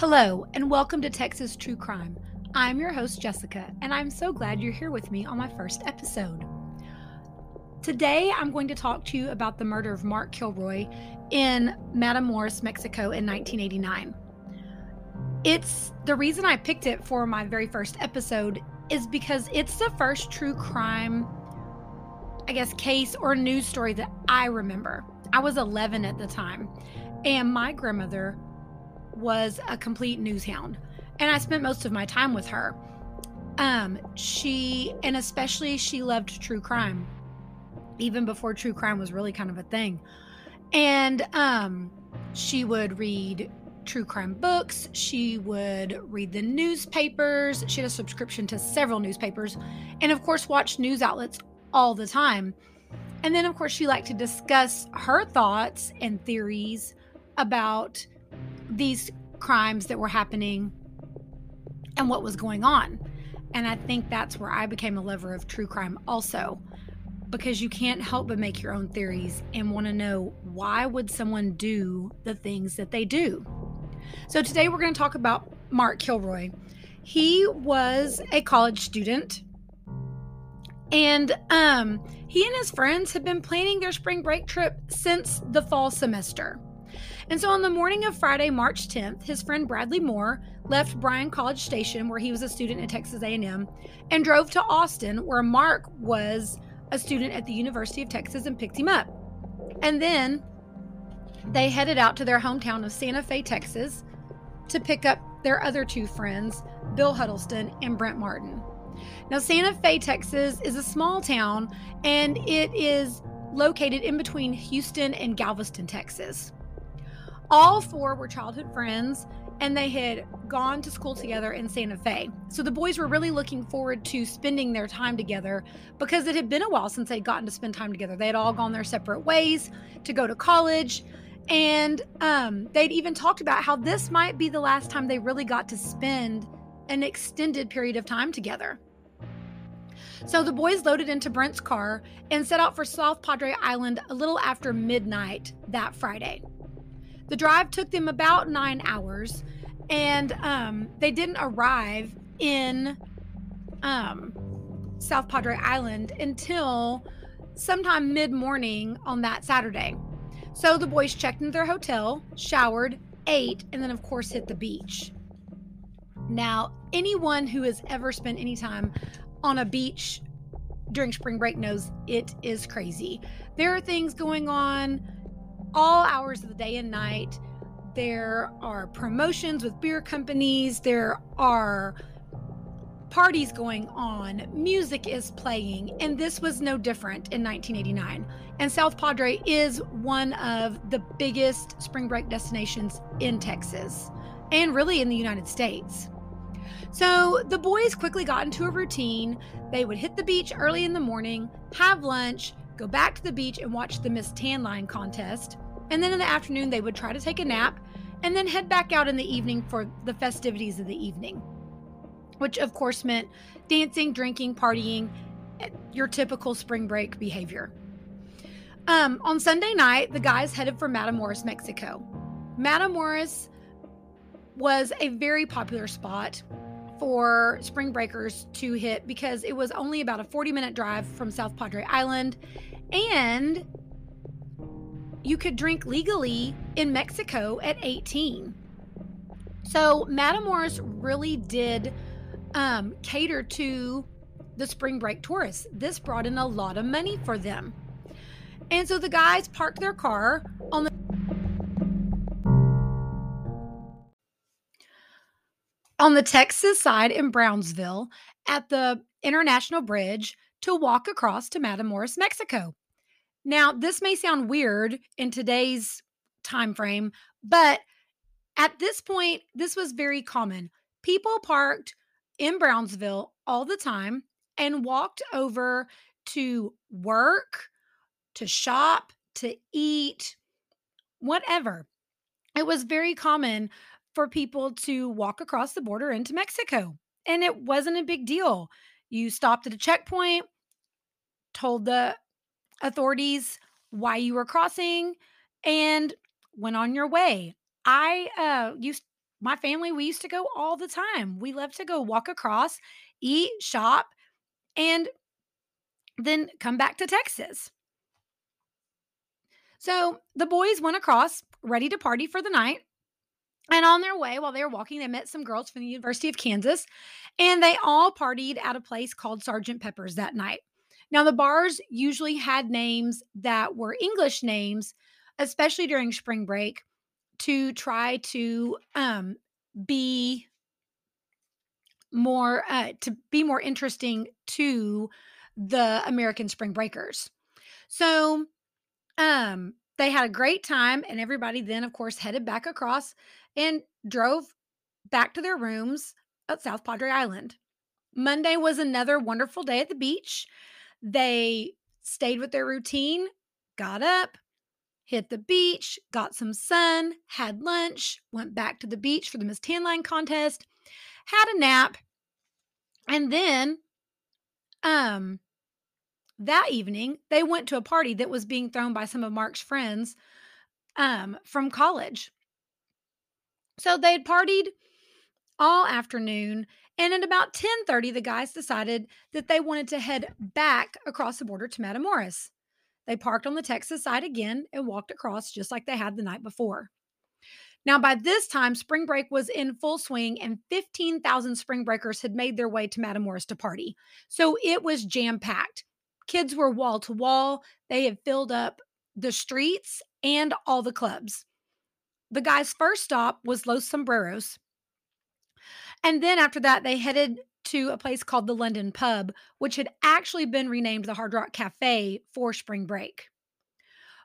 Hello, and welcome to Texas True Crime. I'm your host, Jessica, and I'm so glad you're here with me on my first episode. Today, I'm going to talk to you about the murder of Mark Kilroy in Matamoros, Mexico in 1989. It's the reason I picked it for my very first episode is because it's the first true crime, I guess, case or news story that I remember. I was 11 at the time, and my grandmother was a complete news hound, and I spent most of my time with her. Um, she and especially she loved true crime, even before true crime was really kind of a thing. And um, she would read true crime books. She would read the newspapers. She had a subscription to several newspapers, and of course, watch news outlets all the time. And then, of course, she liked to discuss her thoughts and theories about these crimes that were happening and what was going on. And I think that's where I became a lover of true crime also because you can't help but make your own theories and want to know why would someone do the things that they do. So today we're going to talk about Mark Kilroy. He was a college student and um he and his friends had been planning their spring break trip since the fall semester. And so on the morning of Friday, March 10th, his friend Bradley Moore left Bryan College Station, where he was a student at Texas A&M, and drove to Austin, where Mark was a student at the University of Texas, and picked him up. And then they headed out to their hometown of Santa Fe, Texas, to pick up their other two friends, Bill Huddleston and Brent Martin. Now, Santa Fe, Texas is a small town and it is located in between Houston and Galveston, Texas. All four were childhood friends and they had gone to school together in Santa Fe. So the boys were really looking forward to spending their time together because it had been a while since they'd gotten to spend time together. They had all gone their separate ways to go to college. And um, they'd even talked about how this might be the last time they really got to spend an extended period of time together. So the boys loaded into Brent's car and set out for South Padre Island a little after midnight that Friday. The drive took them about nine hours, and um, they didn't arrive in um, South Padre Island until sometime mid morning on that Saturday. So the boys checked into their hotel, showered, ate, and then, of course, hit the beach. Now, anyone who has ever spent any time on a beach during spring break knows it is crazy. There are things going on all hours of the day and night. There are promotions with beer companies. There are parties going on. Music is playing. And this was no different in 1989. And South Padre is one of the biggest spring break destinations in Texas and really in the United States. So the boys quickly got into a routine. They would hit the beach early in the morning, have lunch, go back to the beach and watch the Miss Tan Line contest. And then in the afternoon, they would try to take a nap and then head back out in the evening for the festivities of the evening, which of course meant dancing, drinking, partying, your typical spring break behavior. Um, on Sunday night, the guys headed for Matamoros, Mexico. Matamoros was a very popular spot for spring breakers to hit because it was only about a 40 minute drive from South Padre Island and you could drink legally in Mexico at 18. So Matamoros really did um, cater to the spring break tourists. This brought in a lot of money for them. And so the guys parked their car on the on the Texas side in Brownsville at the International Bridge to walk across to Matamoros, Mexico. Now, this may sound weird in today's time frame, but at this point, this was very common. People parked in Brownsville all the time and walked over to work, to shop, to eat, whatever. It was very common for people to walk across the border into Mexico. And it wasn't a big deal. You stopped at a checkpoint, told the authorities why you were crossing, and went on your way. I uh, used my family, we used to go all the time. We loved to go walk across, eat, shop, and then come back to Texas. So the boys went across, ready to party for the night. And on their way, while they were walking, they met some girls from the University of Kansas, and they all partied at a place called Sergeant Pepper's that night. Now, the bars usually had names that were English names, especially during spring break, to try to um, be more uh, to be more interesting to the American spring breakers. So, um, they had a great time, and everybody then, of course, headed back across and drove back to their rooms at South Padre Island. Monday was another wonderful day at the beach. They stayed with their routine, got up, hit the beach, got some sun, had lunch, went back to the beach for the Miss Tan Line contest, had a nap, and then um that evening they went to a party that was being thrown by some of Mark's friends um from college. So they had partied all afternoon and at about 10:30 the guys decided that they wanted to head back across the border to Matamoros. They parked on the Texas side again and walked across just like they had the night before. Now, by this time, spring break was in full swing, and 15,000 spring breakers had made their way to Matamoros to party. So it was jam packed. Kids were wall to wall. They had filled up the streets and all the clubs. The guy's first stop was Los Sombreros. And then after that, they headed to a place called the London Pub, which had actually been renamed the Hard Rock Cafe for spring break.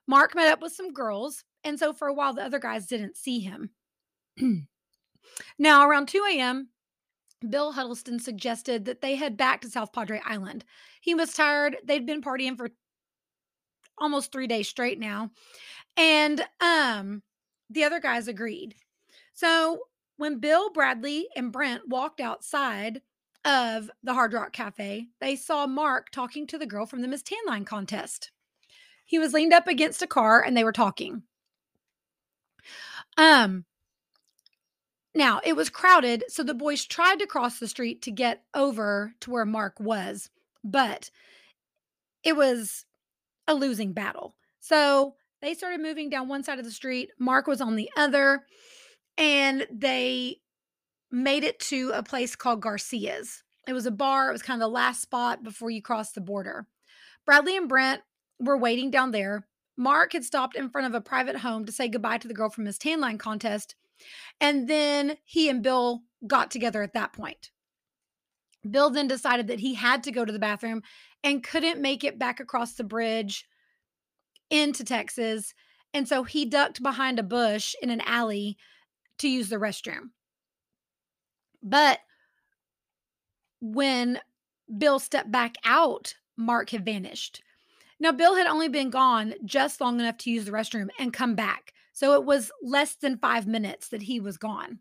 Mark met up with some girls, and so for a while, the other guys didn't see him. now, around 2 a.m., Bill Huddleston suggested that they head back to South Padre Island. He was tired. They'd been partying for almost three days straight now. And um, the other guys agreed. So when Bill, Bradley, and Brent walked outside of the Hard Rock Cafe, they saw Mark talking to the girl from the Miss Tan Line contest. He was leaned up against a car and they were talking. Um now it was crowded, so the boys tried to cross the street to get over to where Mark was, but it was a losing battle. So they started moving down one side of the street. Mark was on the other, and they made it to a place called Garcia's. It was a bar. It was kind of the last spot before you cross the border. Bradley and Brent were waiting down there. Mark had stopped in front of a private home to say goodbye to the girl from his tan line contest. And then he and Bill got together at that point. Bill then decided that he had to go to the bathroom and couldn't make it back across the bridge into Texas. And so he ducked behind a bush in an alley to use the restroom. But when Bill stepped back out, Mark had vanished. Now, Bill had only been gone just long enough to use the restroom and come back. So it was less than five minutes that he was gone.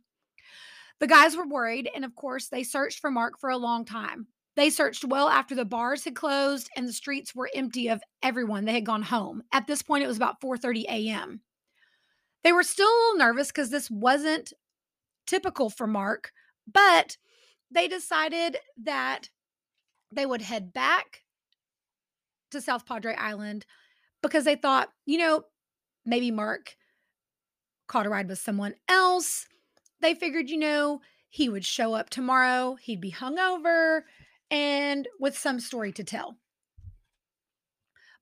The guys were worried, and of course, they searched for Mark for a long time. They searched well after the bars had closed and the streets were empty of everyone. They had gone home. At this point, it was about 4:30 a.m. They were still a little nervous because this wasn't typical for Mark, but they decided that they would head back to South Padre Island because they thought, you know, maybe Mark caught a ride with someone else. They figured, you know, he would show up tomorrow, he'd be hungover and with some story to tell.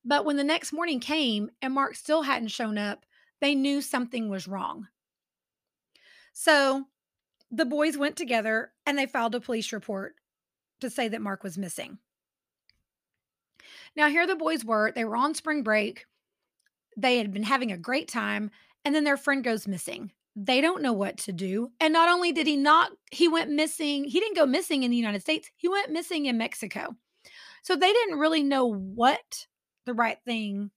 But when the next morning came and Mark still hadn't shown up, they knew something was wrong. So the boys went together and they filed a police report to say that Mark was missing. Now, here the boys were, they were on spring break. They had been having a great time, and then their friend goes missing. They don't know what to do. And not only did he not, he went missing, he didn't go missing in the United States, he went missing in Mexico. So they didn't really know what the right thing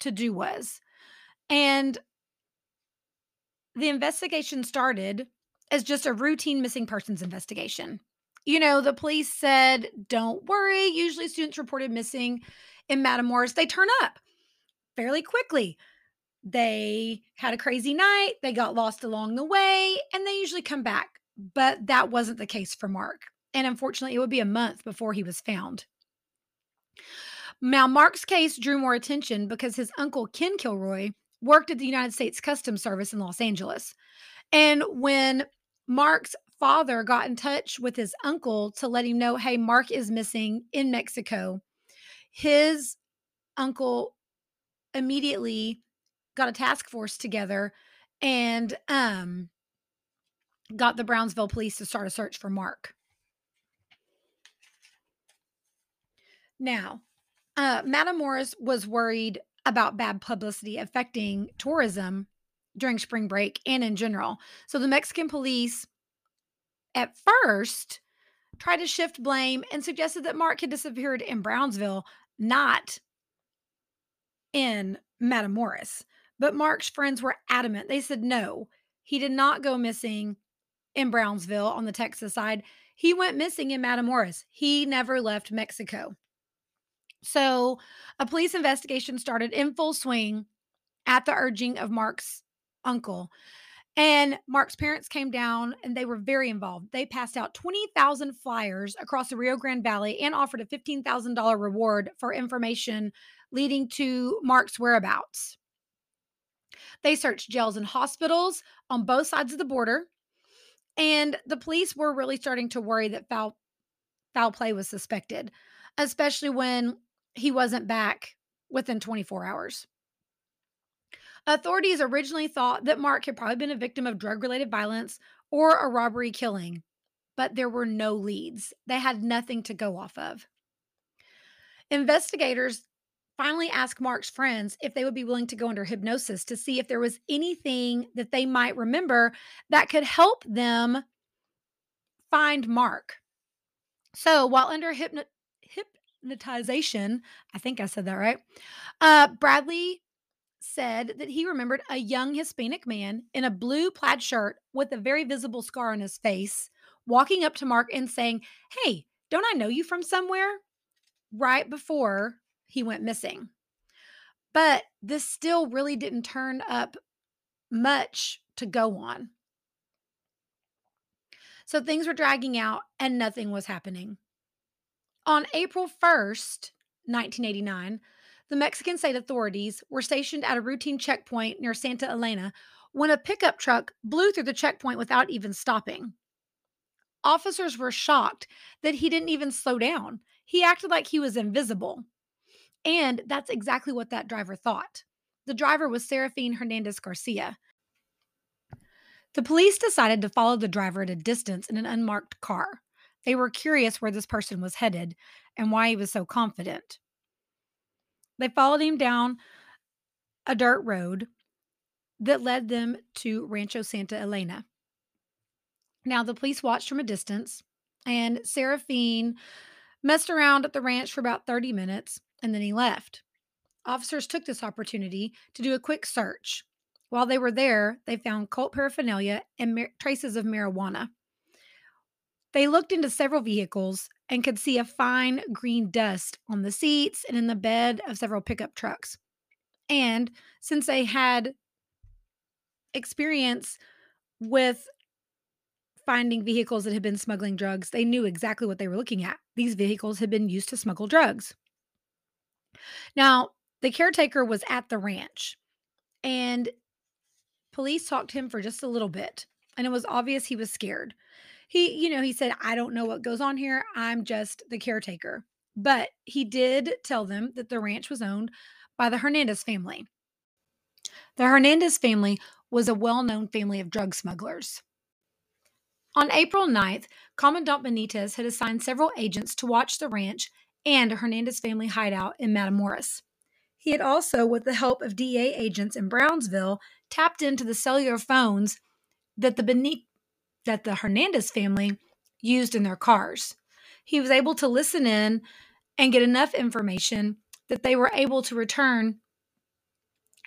to do was. And the investigation started as just a routine missing persons investigation. You know, the police said, don't worry. Usually, students reported missing in Matamoros, they turn up fairly quickly. they had a crazy night, they got lost along the way, and they usually come back. But that wasn't the case for Mark. And unfortunately, it would be a month before he was found. Now, Mark's case drew more attention because his uncle, Ken Kilroy, worked at the United States Customs Service in Los Angeles. And when Mark's father got in touch with his uncle to let him know, hey, Mark is missing in Mexico, his uncle immediately got a task force together and um, got the Brownsville police to start a search for Mark. Now, uh, Morris was worried about bad publicity affecting tourism during spring break and in general. So the Mexican police at first tried to shift blame and suggested that Mark had disappeared in Brownsville, not in Matamoros. But Mark's friends were adamant. They said no, he did not go missing in Brownsville on the Texas side. He went missing in Matamoros. He never left Mexico. So, a police investigation started in full swing at the urging of Mark's uncle. And Mark's parents came down and they were very involved. They passed out 20,000 flyers across the Rio Grande Valley and offered a $15,000 reward for information leading to Mark's whereabouts. They searched jails and hospitals on both sides of the border. And the police were really starting to worry that foul foul play was suspected, especially when he wasn't back within 24 hours. Authorities originally thought that Mark had probably been a victim of drug related violence or a robbery killing, but there were no leads. They had nothing to go off of. Investigators finally asked Mark's friends if they would be willing to go under hypnosis to see if there was anything that they might remember that could help them find Mark. So while under hypno- hypnotization, I think I said that right, uh, Bradley said that he remembered a young Hispanic man in a blue plaid shirt with a very visible scar on his face walking up to Mark and saying, Hey, don't I know you from somewhere? Right before he went missing. But this still really didn't turn up much to go on. So things were dragging out and nothing was happening. On April 1st, 1989, the Mexican state authorities were stationed at a routine checkpoint near Santa Elena when a pickup truck blew through the checkpoint without even stopping. Officers were shocked that he didn't even slow down. He acted like he was invisible. And that's exactly what that driver thought. The driver was Serafine Hernandez Garcia. The police decided to follow the driver at a distance in an unmarked car. They were curious where this person was headed and why he was so confident. They followed him down a dirt road that led them to Rancho Santa Elena. Now, the police watched from a distance, and Seraphine messed around at the ranch for about 30 minutes and then he left. Officers took this opportunity to do a quick search. While they were there, they found cult paraphernalia and mar- traces of marijuana. They looked into several vehicles and could see a fine green dust on the seats and in the bed of several pickup trucks. And since they had experience with finding vehicles that had been smuggling drugs, they knew exactly what they were looking at. These vehicles had been used to smuggle drugs. Now, the caretaker was at the ranch and police talked to him for just a little bit, and it was obvious he was scared. He, you know, he said, I don't know what goes on here. I'm just the caretaker. But he did tell them that the ranch was owned by the Hernandez family. The Hernandez family was a well known family of drug smugglers. On April 9th, Commandant Benitez had assigned several agents to watch the ranch and a Hernandez family hideout in Matamoros. He had also, with the help of DEA agents in Brownsville, tapped into the cellular phones that the Benit- that the Hernandez family used in their cars. He was able to listen in and get enough information that they were able to return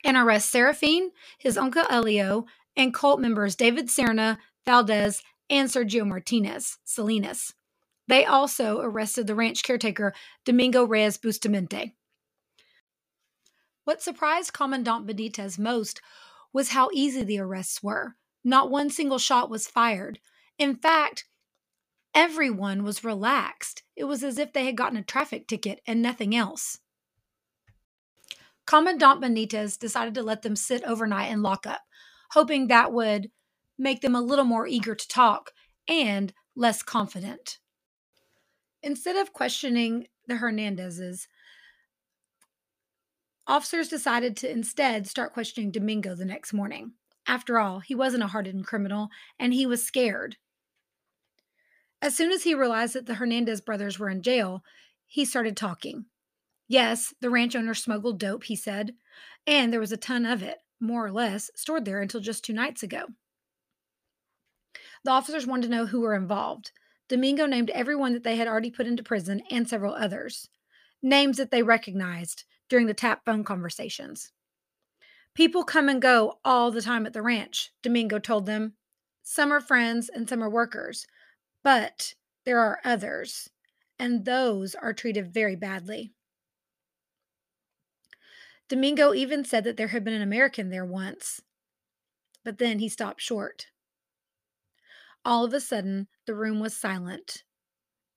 and arrest Seraphine, his uncle Elio, and cult members David Serna, Valdez, and Sergio Martinez, Salinas. They also arrested the ranch caretaker, Domingo Reyes Bustamante. What surprised Commandant Benitez most was how easy the arrests were. Not one single shot was fired. In fact, everyone was relaxed. It was as if they had gotten a traffic ticket and nothing else. Commandant Benitez decided to let them sit overnight in lockup, hoping that would make them a little more eager to talk and less confident. Instead of questioning the Hernandezes, officers decided to instead start questioning Domingo the next morning. After all, he wasn't a hardened criminal and he was scared. As soon as he realized that the Hernandez brothers were in jail, he started talking. Yes, the ranch owner smuggled dope, he said, and there was a ton of it, more or less, stored there until just two nights ago. The officers wanted to know who were involved. Domingo named everyone that they had already put into prison and several others, names that they recognized during the tap phone conversations. People come and go all the time at the ranch, Domingo told them. Some are friends and some are workers, but there are others, and those are treated very badly. Domingo even said that there had been an American there once, but then he stopped short. All of a sudden, the room was silent.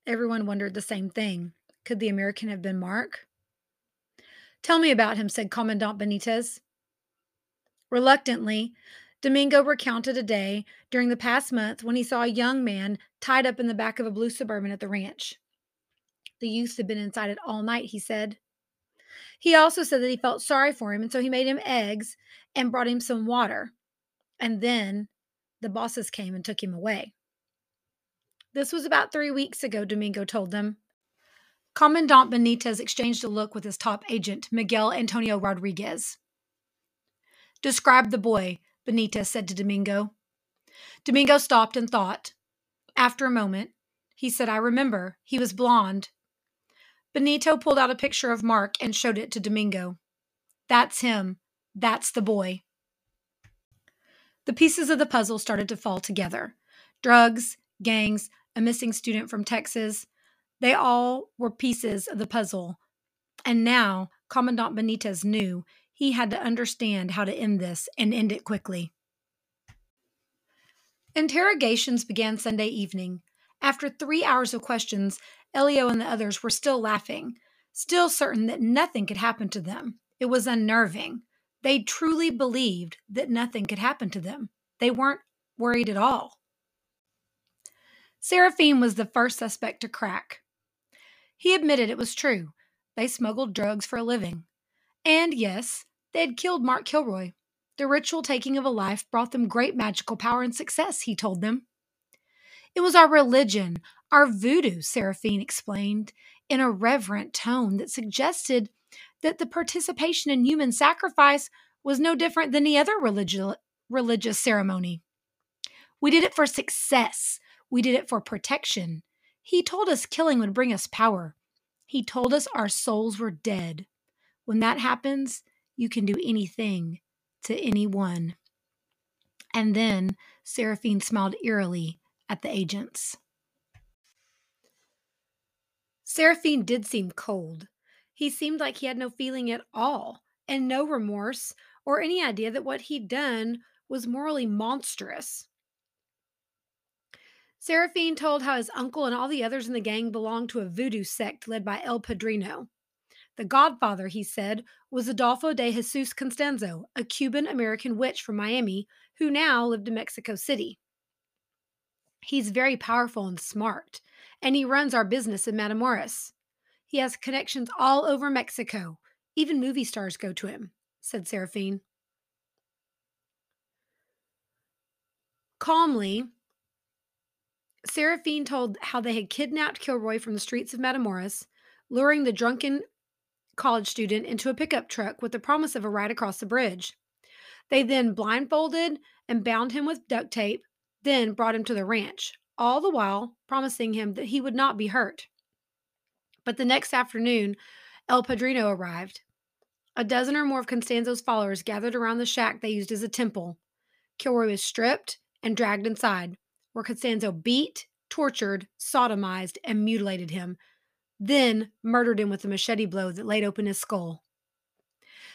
Everyone wondered the same thing. Could the American have been Mark? Tell me about him, said Commandant Benitez. Reluctantly, Domingo recounted a day during the past month when he saw a young man tied up in the back of a blue suburban at the ranch. The youth had been inside it all night, he said. He also said that he felt sorry for him, and so he made him eggs and brought him some water. And then the bosses came and took him away. This was about three weeks ago, Domingo told them. Commandant Benitez exchanged a look with his top agent, Miguel Antonio Rodriguez. Describe the boy, Benitez said to Domingo. Domingo stopped and thought. After a moment, he said, I remember. He was blond. Benito pulled out a picture of Mark and showed it to Domingo. That's him. That's the boy. The pieces of the puzzle started to fall together drugs, gangs, a missing student from Texas. They all were pieces of the puzzle. And now Commandant Benitez knew he had to understand how to end this and end it quickly. Interrogations began Sunday evening. After three hours of questions, Elio and the others were still laughing, still certain that nothing could happen to them. It was unnerving. They truly believed that nothing could happen to them. They weren't worried at all. Seraphine was the first suspect to crack. He admitted it was true. They smuggled drugs for a living. And yes, they had killed Mark Kilroy. The ritual taking of a life brought them great magical power and success, he told them. It was our religion, our voodoo, Seraphine explained in a reverent tone that suggested that the participation in human sacrifice was no different than any other religi- religious ceremony. We did it for success, we did it for protection. He told us killing would bring us power. He told us our souls were dead. When that happens, you can do anything to anyone. And then Seraphine smiled eerily at the agents. Seraphine did seem cold. He seemed like he had no feeling at all, and no remorse or any idea that what he'd done was morally monstrous. Seraphine told how his uncle and all the others in the gang belonged to a voodoo sect led by El Padrino. The godfather, he said, was Adolfo de Jesus Constanzo, a Cuban American witch from Miami who now lived in Mexico City. He's very powerful and smart, and he runs our business in Matamoros. He has connections all over Mexico. Even movie stars go to him, said Seraphine. Calmly, Seraphine told how they had kidnapped Kilroy from the streets of Matamoros, luring the drunken college student into a pickup truck with the promise of a ride across the bridge. They then blindfolded and bound him with duct tape, then brought him to the ranch, all the while promising him that he would not be hurt. But the next afternoon, El Padrino arrived. A dozen or more of Constanzo's followers gathered around the shack they used as a temple. Kilroy was stripped and dragged inside, where Constanzo beat, tortured, sodomized, and mutilated him, then murdered him with a machete blow that laid open his skull.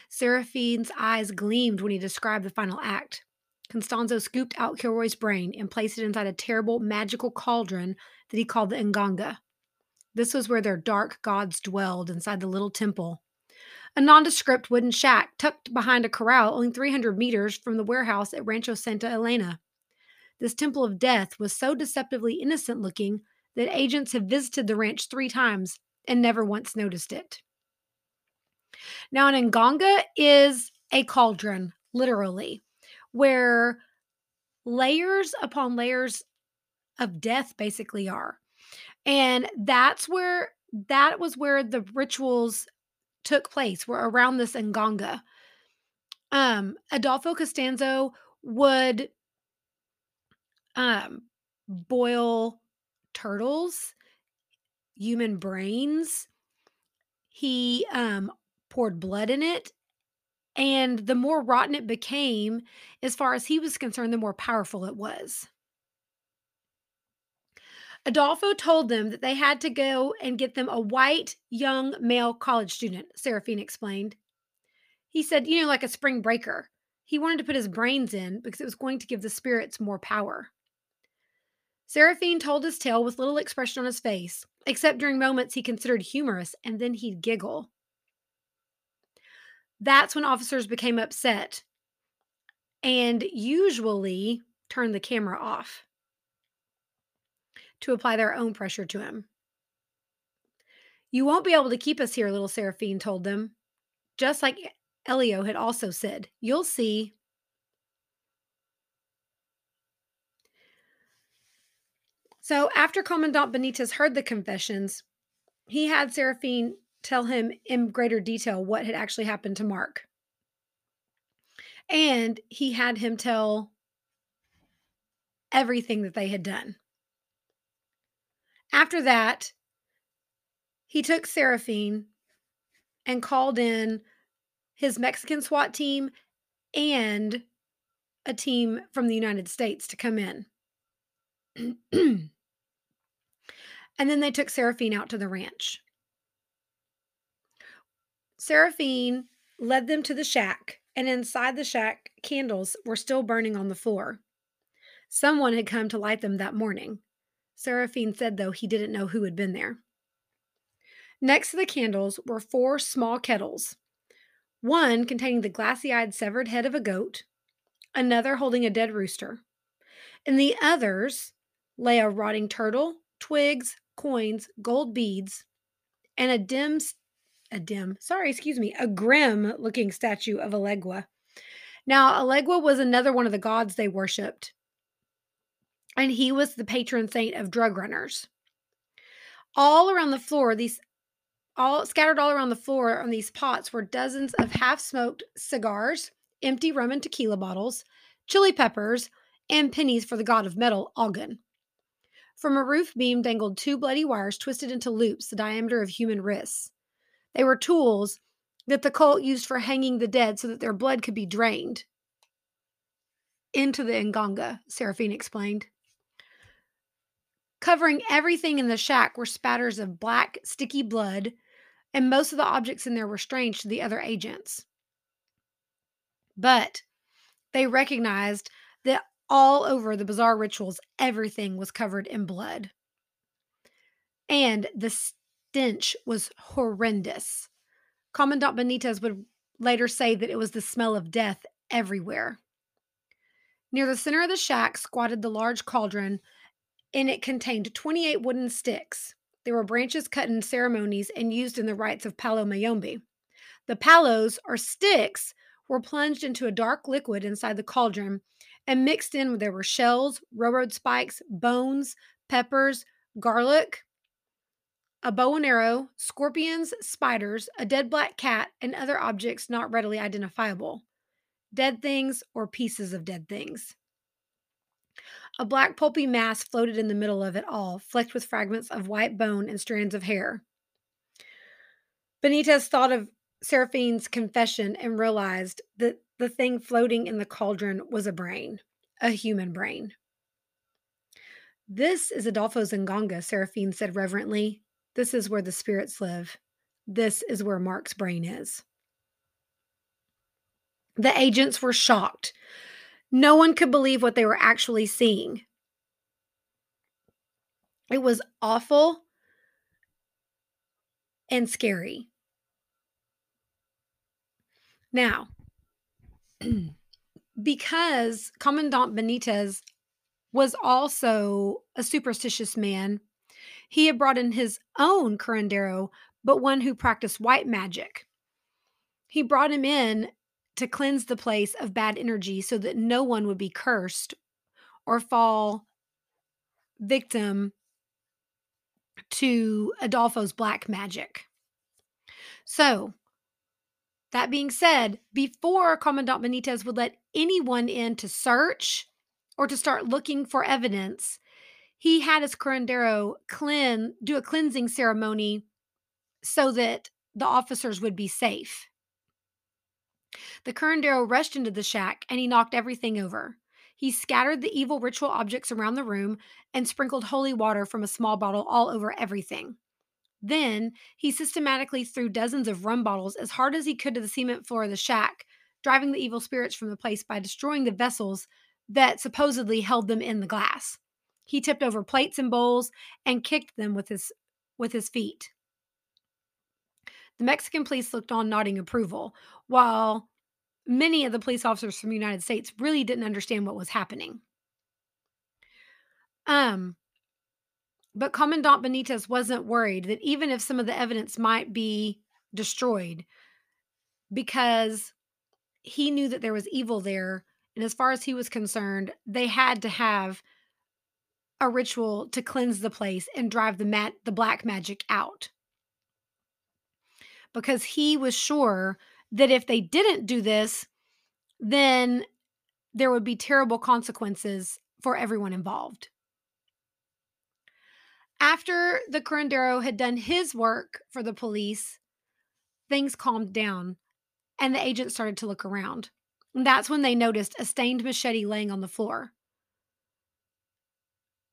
Seraphine's eyes gleamed when he described the final act. Constanzo scooped out Kilroy's brain and placed it inside a terrible magical cauldron that he called the Nganga. This was where their dark gods dwelled inside the little temple. A nondescript wooden shack tucked behind a corral only 300 meters from the warehouse at Rancho Santa Elena. This temple of death was so deceptively innocent looking that agents have visited the ranch three times and never once noticed it. Now, an nganga is a cauldron, literally, where layers upon layers of death basically are. And that's where that was where the rituals took place, were around this nganga. Um, Adolfo Costanzo would um boil turtles, human brains. He um poured blood in it. And the more rotten it became, as far as he was concerned, the more powerful it was. Adolfo told them that they had to go and get them a white young male college student, Seraphine explained. He said, you know, like a spring breaker. He wanted to put his brains in because it was going to give the spirits more power. Seraphine told his tale with little expression on his face, except during moments he considered humorous, and then he'd giggle. That's when officers became upset and usually turned the camera off to apply their own pressure to him. You won't be able to keep us here, little Seraphine told them, just like Elio had also said. You'll see. So, after Commandant Benitez heard the confessions, he had Seraphine tell him in greater detail what had actually happened to Mark. And he had him tell everything that they had done. After that, he took Seraphine and called in his Mexican SWAT team and a team from the United States to come in. and then they took Seraphine out to the ranch. Seraphine led them to the shack, and inside the shack, candles were still burning on the floor. Someone had come to light them that morning. Seraphine said, though, he didn't know who had been there. Next to the candles were four small kettles one containing the glassy eyed severed head of a goat, another holding a dead rooster. In the others lay a rotting turtle, twigs, coins, gold beads, and a dim a dim, sorry, excuse me, a grim looking statue of Elegua. Now, Elegua was another one of the gods they worshipped, and he was the patron saint of drug runners. All around the floor, these all scattered all around the floor on these pots were dozens of half smoked cigars, empty rum and tequila bottles, chili peppers, and pennies for the god of metal, Ogun. From a roof beam dangled two bloody wires twisted into loops the diameter of human wrists. They were tools that the cult used for hanging the dead so that their blood could be drained into the Nganga, Seraphine explained. Covering everything in the shack were spatters of black, sticky blood, and most of the objects in there were strange to the other agents. But they recognized that all over the bizarre rituals, everything was covered in blood. And the stench was horrendous. Commandant Benitez would later say that it was the smell of death everywhere. Near the center of the shack squatted the large cauldron, and it contained 28 wooden sticks. They were branches cut in ceremonies and used in the rites of Palo Mayombe. The palos, or sticks, were plunged into a dark liquid inside the cauldron and mixed in. There were shells, railroad spikes, bones, peppers, garlic, a bow and arrow, scorpions, spiders, a dead black cat, and other objects not readily identifiable. Dead things or pieces of dead things. A black pulpy mass floated in the middle of it all, flecked with fragments of white bone and strands of hair. Benitez thought of Seraphine's confession and realized that the thing floating in the cauldron was a brain, a human brain. This is Adolfo's Nganga, Seraphine said reverently. This is where the spirits live. This is where Mark's brain is. The agents were shocked. No one could believe what they were actually seeing. It was awful and scary. Now, because Commandant Benitez was also a superstitious man, he had brought in his own curandero, but one who practiced white magic. He brought him in to cleanse the place of bad energy so that no one would be cursed or fall victim to Adolfo's black magic. So, that being said, before Commandant Benitez would let anyone in to search or to start looking for evidence, he had his curandero clean, do a cleansing ceremony so that the officers would be safe. The curandero rushed into the shack and he knocked everything over. He scattered the evil ritual objects around the room and sprinkled holy water from a small bottle all over everything. Then he systematically threw dozens of rum bottles as hard as he could to the cement floor of the shack, driving the evil spirits from the place by destroying the vessels that supposedly held them in the glass. He tipped over plates and bowls and kicked them with his with his feet. The Mexican police looked on nodding approval, while many of the police officers from the United States really didn't understand what was happening. Um but Commandant Benitez wasn't worried that even if some of the evidence might be destroyed, because he knew that there was evil there. And as far as he was concerned, they had to have a ritual to cleanse the place and drive the mat the black magic out. Because he was sure that if they didn't do this, then there would be terrible consequences for everyone involved. After the curandero had done his work for the police, things calmed down and the agent started to look around. And that's when they noticed a stained machete laying on the floor.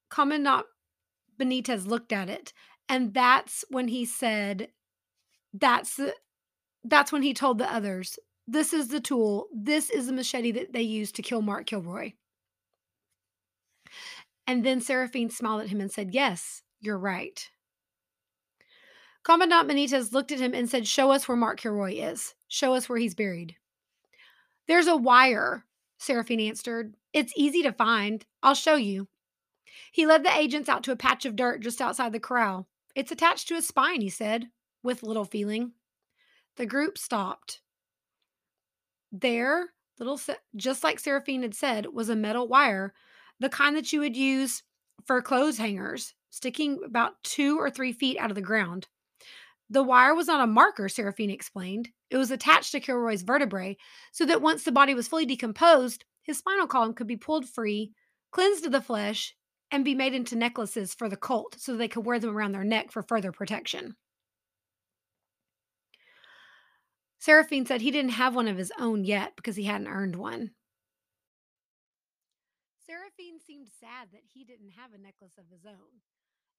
Commandant Benitez looked at it, and that's when he said, "That's that's when he told the others, this is the tool. This is the machete that they used to kill Mark Kilroy." And then Seraphine smiled at him and said, "Yes, you're right. Commandant Benitez looked at him and said, Show us where Mark Kilroy is. Show us where he's buried. There's a wire, Seraphine answered. It's easy to find. I'll show you. He led the agents out to a patch of dirt just outside the corral. It's attached to his spine, he said, with little feeling. The group stopped. There, little just like Seraphine had said, was a metal wire, the kind that you would use for clothes hangers sticking about two or three feet out of the ground. The wire was not a marker, Seraphine explained. It was attached to Kilroy's vertebrae so that once the body was fully decomposed, his spinal column could be pulled free, cleansed of the flesh, and be made into necklaces for the cult so they could wear them around their neck for further protection. Seraphine said he didn't have one of his own yet because he hadn't earned one. Seraphine seemed sad that he didn't have a necklace of his own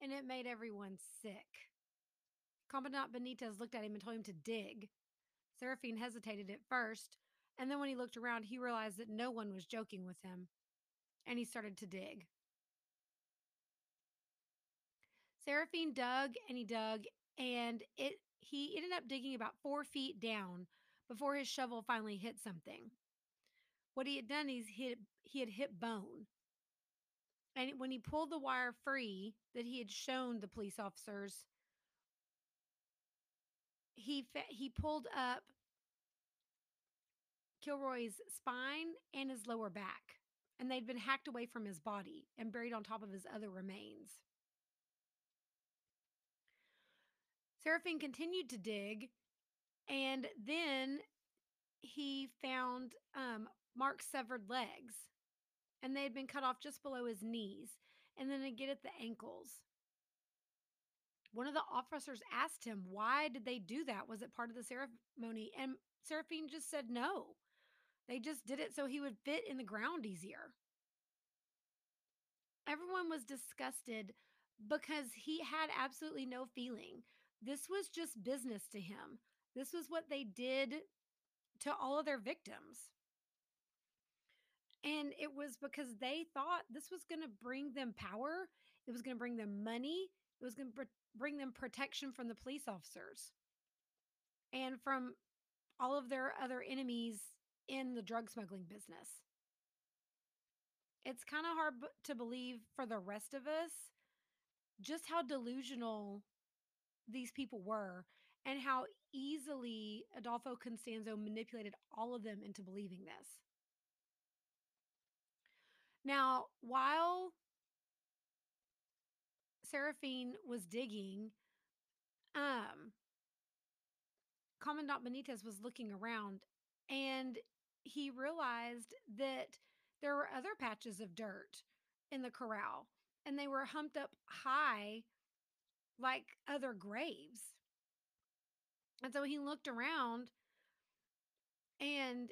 and it made everyone sick. Commandant Benitez looked at him and told him to dig. Seraphine hesitated at first, and then when he looked around, he realized that no one was joking with him, and he started to dig. Seraphine dug and he dug, and it he ended up digging about four feet down before his shovel finally hit something. What he had done is hit he had hit bone, and when he pulled the wire free that he had shown the police officers, he he pulled up Kilroy's spine and his lower back, and they'd been hacked away from his body and buried on top of his other remains. Seraphine continued to dig, and then he found um, Mark's severed legs and they had been cut off just below his knees and then again at the ankles. One of the officers asked him, Why did they do that? Was it part of the ceremony? And Seraphine just said no. They just did it so he would fit in the ground easier. Everyone was disgusted because he had absolutely no feeling. This was just business to him. This was what they did to all of their victims. And it was because they thought this was going to bring them power, it was going to bring them money, it was going to bring them protection from the police officers and from all of their other enemies in the drug smuggling business. It's kind of hard to believe for the rest of us just how delusional these people were and how easily Adolfo Constanzo manipulated all of them into believing this. Now, while Seraphine was digging, um, Commandant Benitez was looking around and he realized that there were other patches of dirt in the corral and they were humped up high like other graves. And so he looked around and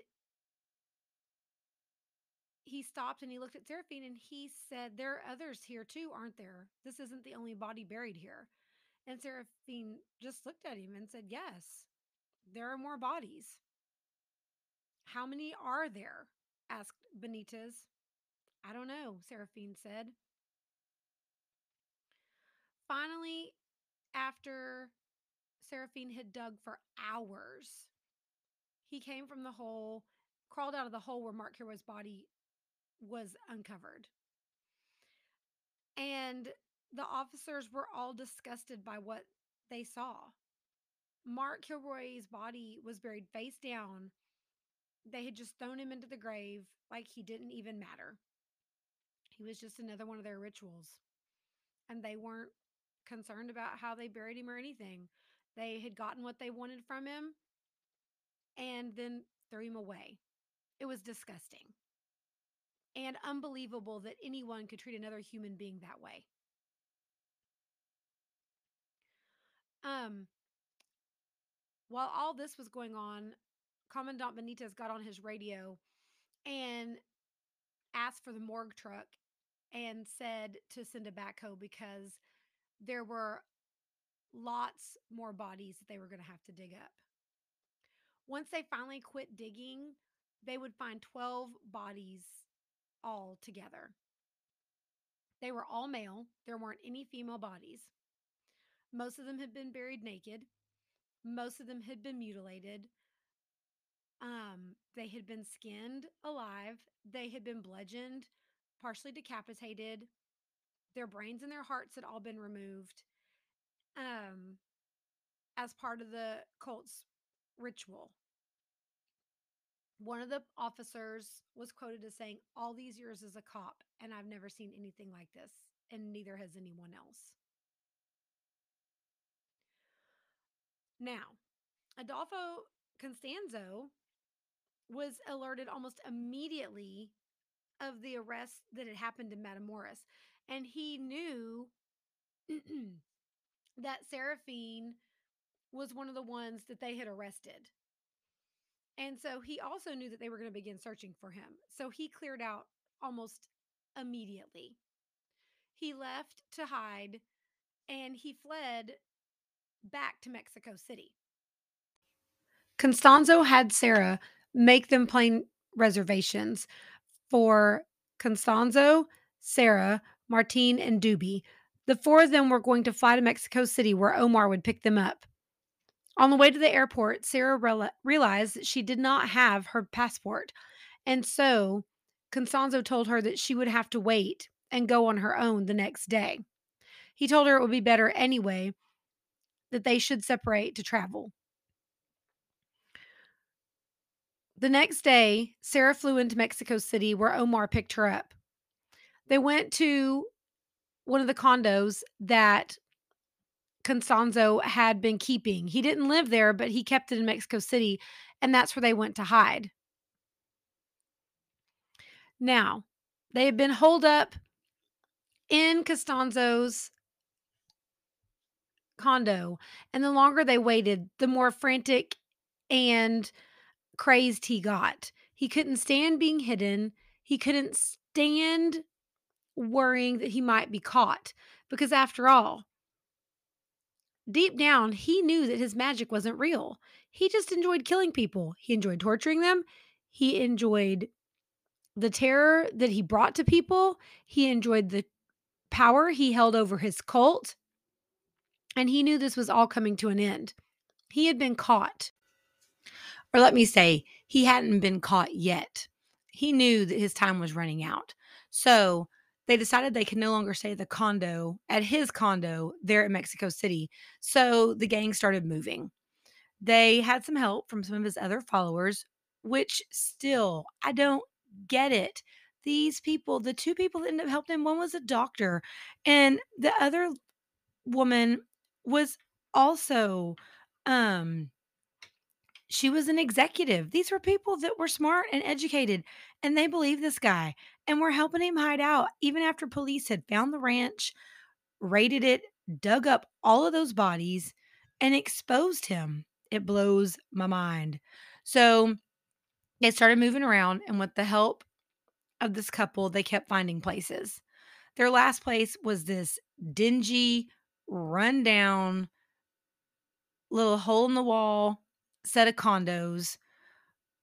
he stopped and he looked at Seraphine and he said, There are others here too, aren't there? This isn't the only body buried here. And Seraphine just looked at him and said, Yes, there are more bodies. How many are there? asked Benitez. I don't know, Seraphine said. Finally, after Seraphine had dug for hours, he came from the hole, crawled out of the hole where Mark Kilroy's body was uncovered. And the officers were all disgusted by what they saw. Mark Kilroy's body was buried face down. They had just thrown him into the grave like he didn't even matter. He was just another one of their rituals. And they weren't concerned about how they buried him or anything. They had gotten what they wanted from him and then threw him away. It was disgusting and unbelievable that anyone could treat another human being that way. Um, while all this was going on, Commandant Benitez got on his radio and asked for the morgue truck and said to send a backhoe because there were lots more bodies that they were going to have to dig up. Once they finally quit digging, they would find 12 bodies all together. They were all male, there weren't any female bodies. Most of them had been buried naked, most of them had been mutilated. Um, they had been skinned alive, they had been bludgeoned, partially decapitated. Their brains and their hearts had all been removed um, as part of the cult's ritual. One of the officers was quoted as saying, All these years as a cop, and I've never seen anything like this, and neither has anyone else. Now, Adolfo Constanzo was alerted almost immediately of the arrest that had happened in Matamoros, and he knew that Seraphine was one of the ones that they had arrested. And so he also knew that they were going to begin searching for him. So he cleared out almost immediately. He left to hide and he fled back to Mexico City. Constanzo had Sarah make them plane reservations for Constanzo, Sarah, Martine, and Doobie. The four of them were going to fly to Mexico City where Omar would pick them up. On the way to the airport, Sarah realized that she did not have her passport. And so Constanzo told her that she would have to wait and go on her own the next day. He told her it would be better anyway, that they should separate to travel. The next day, Sarah flew into Mexico City where Omar picked her up. They went to one of the condos that Constanzo had been keeping. He didn't live there, but he kept it in Mexico City, and that's where they went to hide. Now, they had been holed up in Constanzo's condo, and the longer they waited, the more frantic and crazed he got. He couldn't stand being hidden. He couldn't stand worrying that he might be caught because, after all, Deep down, he knew that his magic wasn't real. He just enjoyed killing people. He enjoyed torturing them. He enjoyed the terror that he brought to people. He enjoyed the power he held over his cult. And he knew this was all coming to an end. He had been caught. Or let me say, he hadn't been caught yet. He knew that his time was running out. So they decided they could no longer stay at the condo, at his condo there in Mexico City. So the gang started moving. They had some help from some of his other followers, which still, I don't get it. These people, the two people that ended up helping him, one was a doctor, and the other woman was also um she was an executive. These were people that were smart and educated, and they believed this guy and were helping him hide out even after police had found the ranch, raided it, dug up all of those bodies, and exposed him. It blows my mind. So they started moving around, and with the help of this couple, they kept finding places. Their last place was this dingy, rundown little hole in the wall set of condos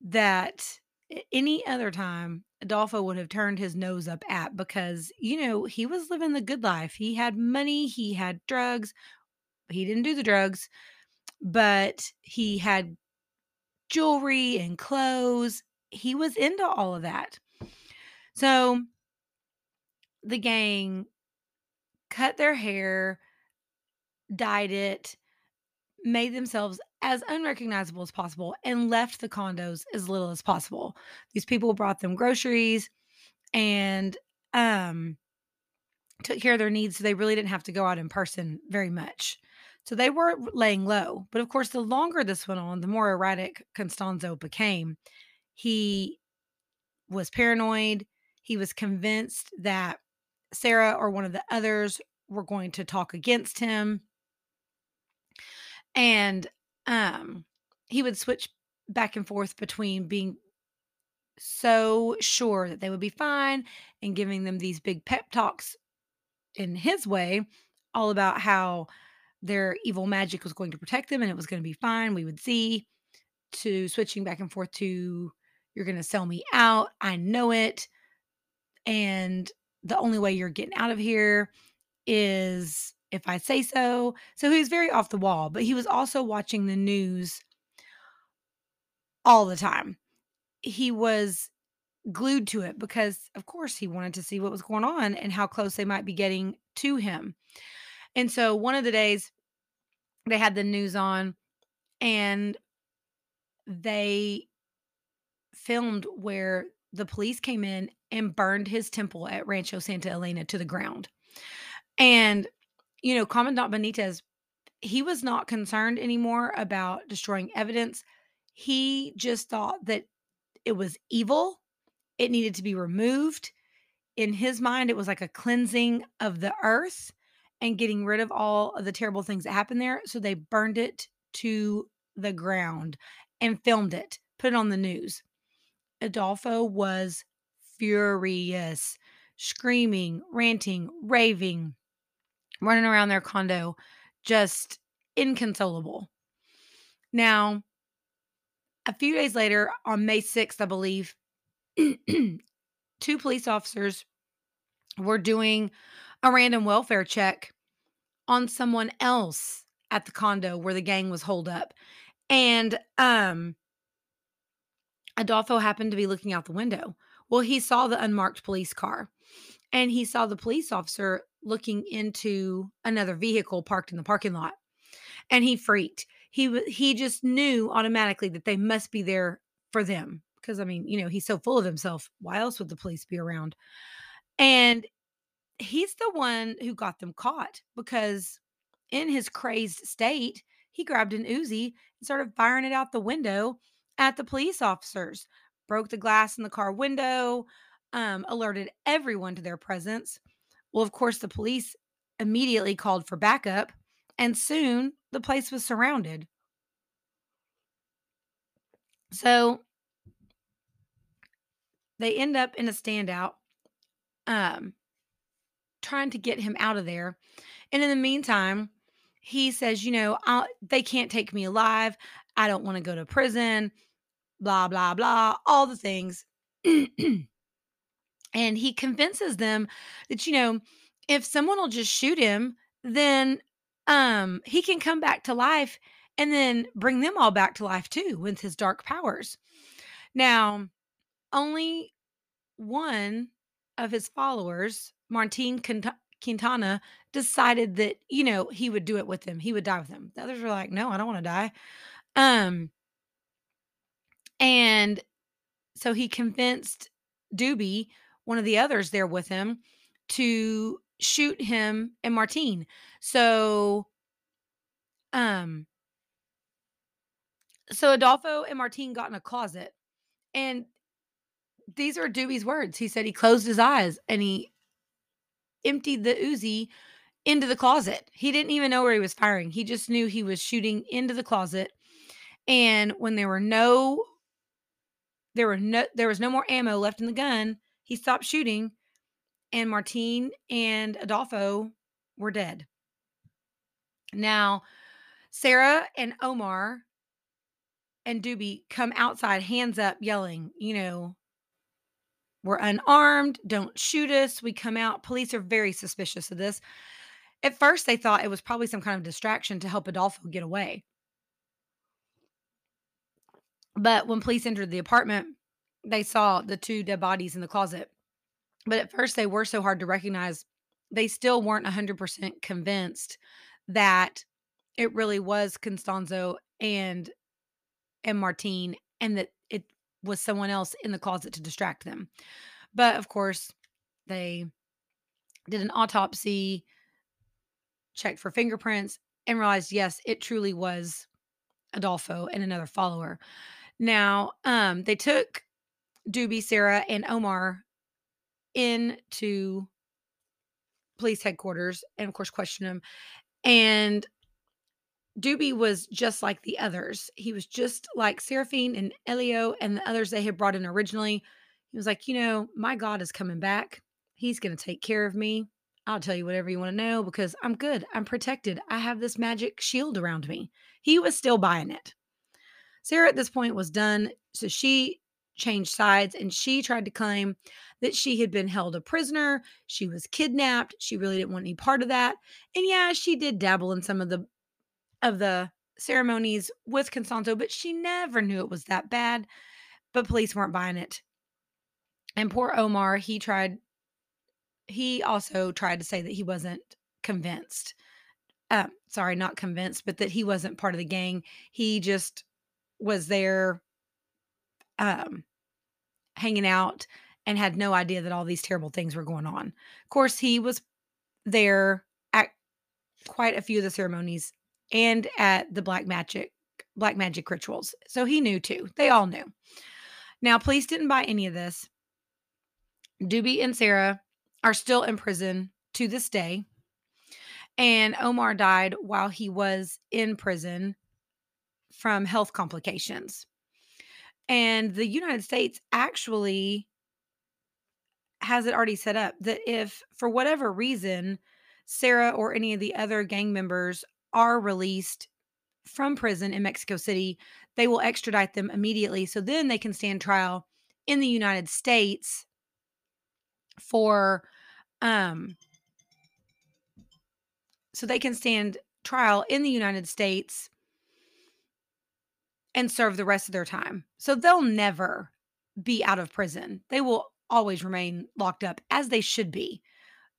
that any other time Adolfo would have turned his nose up at because, you know, he was living the good life. He had money, he had drugs. He didn't do the drugs, but he had jewelry and clothes. He was into all of that. So the gang cut their hair, dyed it, made themselves as unrecognizable as possible, and left the condos as little as possible. These people brought them groceries and um, took care of their needs, so they really didn't have to go out in person very much. So they were laying low. But of course, the longer this went on, the more erratic Constanzo became. He was paranoid. He was convinced that Sarah or one of the others were going to talk against him. And um he would switch back and forth between being so sure that they would be fine and giving them these big pep talks in his way all about how their evil magic was going to protect them and it was going to be fine. We would see to switching back and forth to you're going to sell me out. I know it. And the only way you're getting out of here is if I say so. So he was very off the wall, but he was also watching the news all the time. He was glued to it because, of course, he wanted to see what was going on and how close they might be getting to him. And so one of the days they had the news on and they filmed where the police came in and burned his temple at Rancho Santa Elena to the ground. And you know, Commandant Benitez, he was not concerned anymore about destroying evidence. He just thought that it was evil, it needed to be removed. In his mind, it was like a cleansing of the earth and getting rid of all of the terrible things that happened there. So they burned it to the ground and filmed it, put it on the news. Adolfo was furious, screaming, ranting, raving running around their condo, just inconsolable. Now, a few days later, on May 6th, I believe, two police officers were doing a random welfare check on someone else at the condo where the gang was holed up. And um Adolfo happened to be looking out the window. Well, he saw the unmarked police car and he saw the police officer looking into another vehicle parked in the parking lot and he freaked. He he just knew automatically that they must be there for them because i mean you know he's so full of himself why else would the police be around? And he's the one who got them caught because in his crazed state he grabbed an uzi and started firing it out the window at the police officers broke the glass in the car window um, alerted everyone to their presence. Well, of course, the police immediately called for backup, and soon the place was surrounded. So they end up in a standout, um, trying to get him out of there. And in the meantime, he says, You know, I'll, they can't take me alive. I don't want to go to prison, blah, blah, blah, all the things. and he convinces them that, you know, if someone will just shoot him, then um he can come back to life and then bring them all back to life too with his dark powers. Now, only one of his followers, Martin Quintana, decided that, you know, he would do it with him. He would die with him. The others were like, no, I don't want to die. Um, and so he convinced Doobie, one of the others there with him, to shoot him and Martine. So, um, so Adolfo and Martine got in a closet, and these are Doobie's words. He said he closed his eyes and he emptied the Uzi into the closet. He didn't even know where he was firing. He just knew he was shooting into the closet. And when there were no there were no there was no more ammo left in the gun, he stopped shooting and Martine and Adolfo were dead. Now, Sarah and Omar and Doobie come outside, hands up, yelling, you know, we're unarmed. Don't shoot us. We come out. Police are very suspicious of this. At first, they thought it was probably some kind of distraction to help Adolfo get away. But when police entered the apartment, they saw the two dead bodies in the closet. But at first, they were so hard to recognize, they still weren't 100% convinced that it really was Constanzo and and Martine and that it was someone else in the closet to distract them. But of course, they did an autopsy, checked for fingerprints, and realized yes, it truly was Adolfo and another follower. Now, um, they took Doobie, Sarah, and Omar into police headquarters and, of course, question them. And Doobie was just like the others. He was just like Seraphine and Elio and the others they had brought in originally. He was like, you know, my God is coming back. He's going to take care of me. I'll tell you whatever you want to know because I'm good. I'm protected. I have this magic shield around me. He was still buying it. Sarah at this point was done. So she changed sides and she tried to claim that she had been held a prisoner. She was kidnapped. She really didn't want any part of that. And yeah, she did dabble in some of the of the ceremonies with Consanto, but she never knew it was that bad. But police weren't buying it. And poor Omar, he tried, he also tried to say that he wasn't convinced. Uh, sorry, not convinced, but that he wasn't part of the gang. He just was there um, hanging out and had no idea that all these terrible things were going on. Of course, he was there at quite a few of the ceremonies and at the black magic black magic rituals. So he knew too. They all knew. Now, police didn't buy any of this. Doobie and Sarah are still in prison to this day. And Omar died while he was in prison from health complications. And the United States actually has it already set up that if, for whatever reason, Sarah or any of the other gang members are released from prison in Mexico City, they will extradite them immediately. So then they can stand trial in the United States for um so they can stand trial in the United States and serve the rest of their time. So they'll never be out of prison. They will always remain locked up as they should be.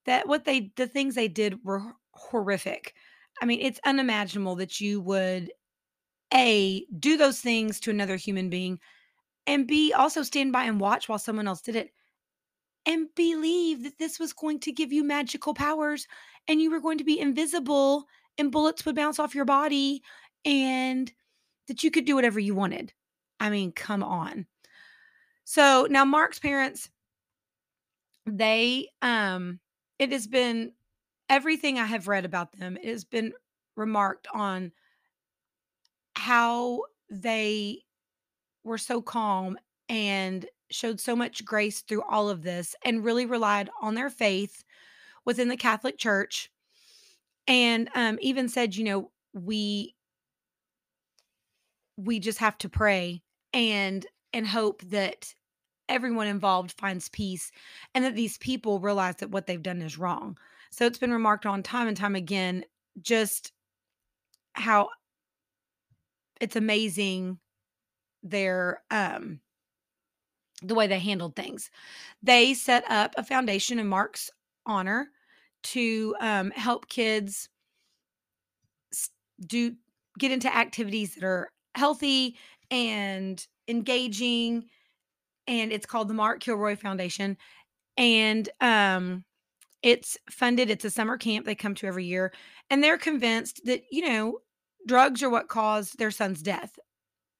That what they the things they did were horrific. I mean, it's unimaginable that you would A, do those things to another human being, and B, also stand by and watch while someone else did it and believe that this was going to give you magical powers and you were going to be invisible and bullets would bounce off your body and that you could do whatever you wanted. I mean, come on. So now Mark's parents, they, um, it has been everything I have read about them it has been remarked on how they were so calm and showed so much grace through all of this and really relied on their faith within the Catholic Church and um, even said, you know, we we just have to pray and and hope that everyone involved finds peace and that these people realize that what they've done is wrong. So it's been remarked on time and time again just how it's amazing their um the way they handled things. They set up a foundation in Mark's honor to um, help kids do get into activities that are healthy and engaging and it's called the Mark Kilroy Foundation and um it's funded it's a summer camp they come to every year and they're convinced that you know drugs are what caused their son's death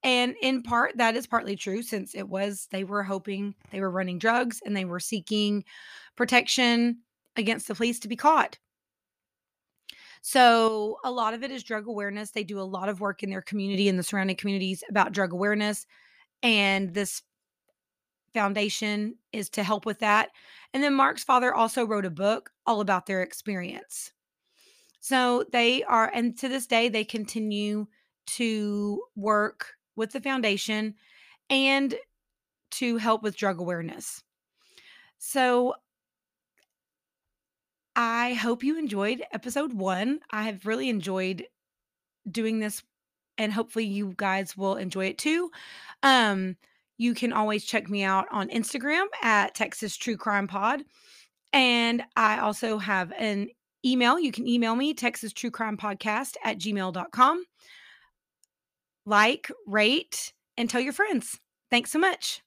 and in part that is partly true since it was they were hoping they were running drugs and they were seeking protection against the police to be caught so a lot of it is drug awareness. They do a lot of work in their community and the surrounding communities about drug awareness. And this foundation is to help with that. And then Mark's father also wrote a book all about their experience. So they are, and to this day, they continue to work with the foundation and to help with drug awareness. So I hope you enjoyed episode one. I have really enjoyed doing this, and hopefully, you guys will enjoy it too. Um, you can always check me out on Instagram at Texas True Crime Pod. And I also have an email. You can email me, Texas True Crime Podcast at gmail.com. Like, rate, and tell your friends. Thanks so much.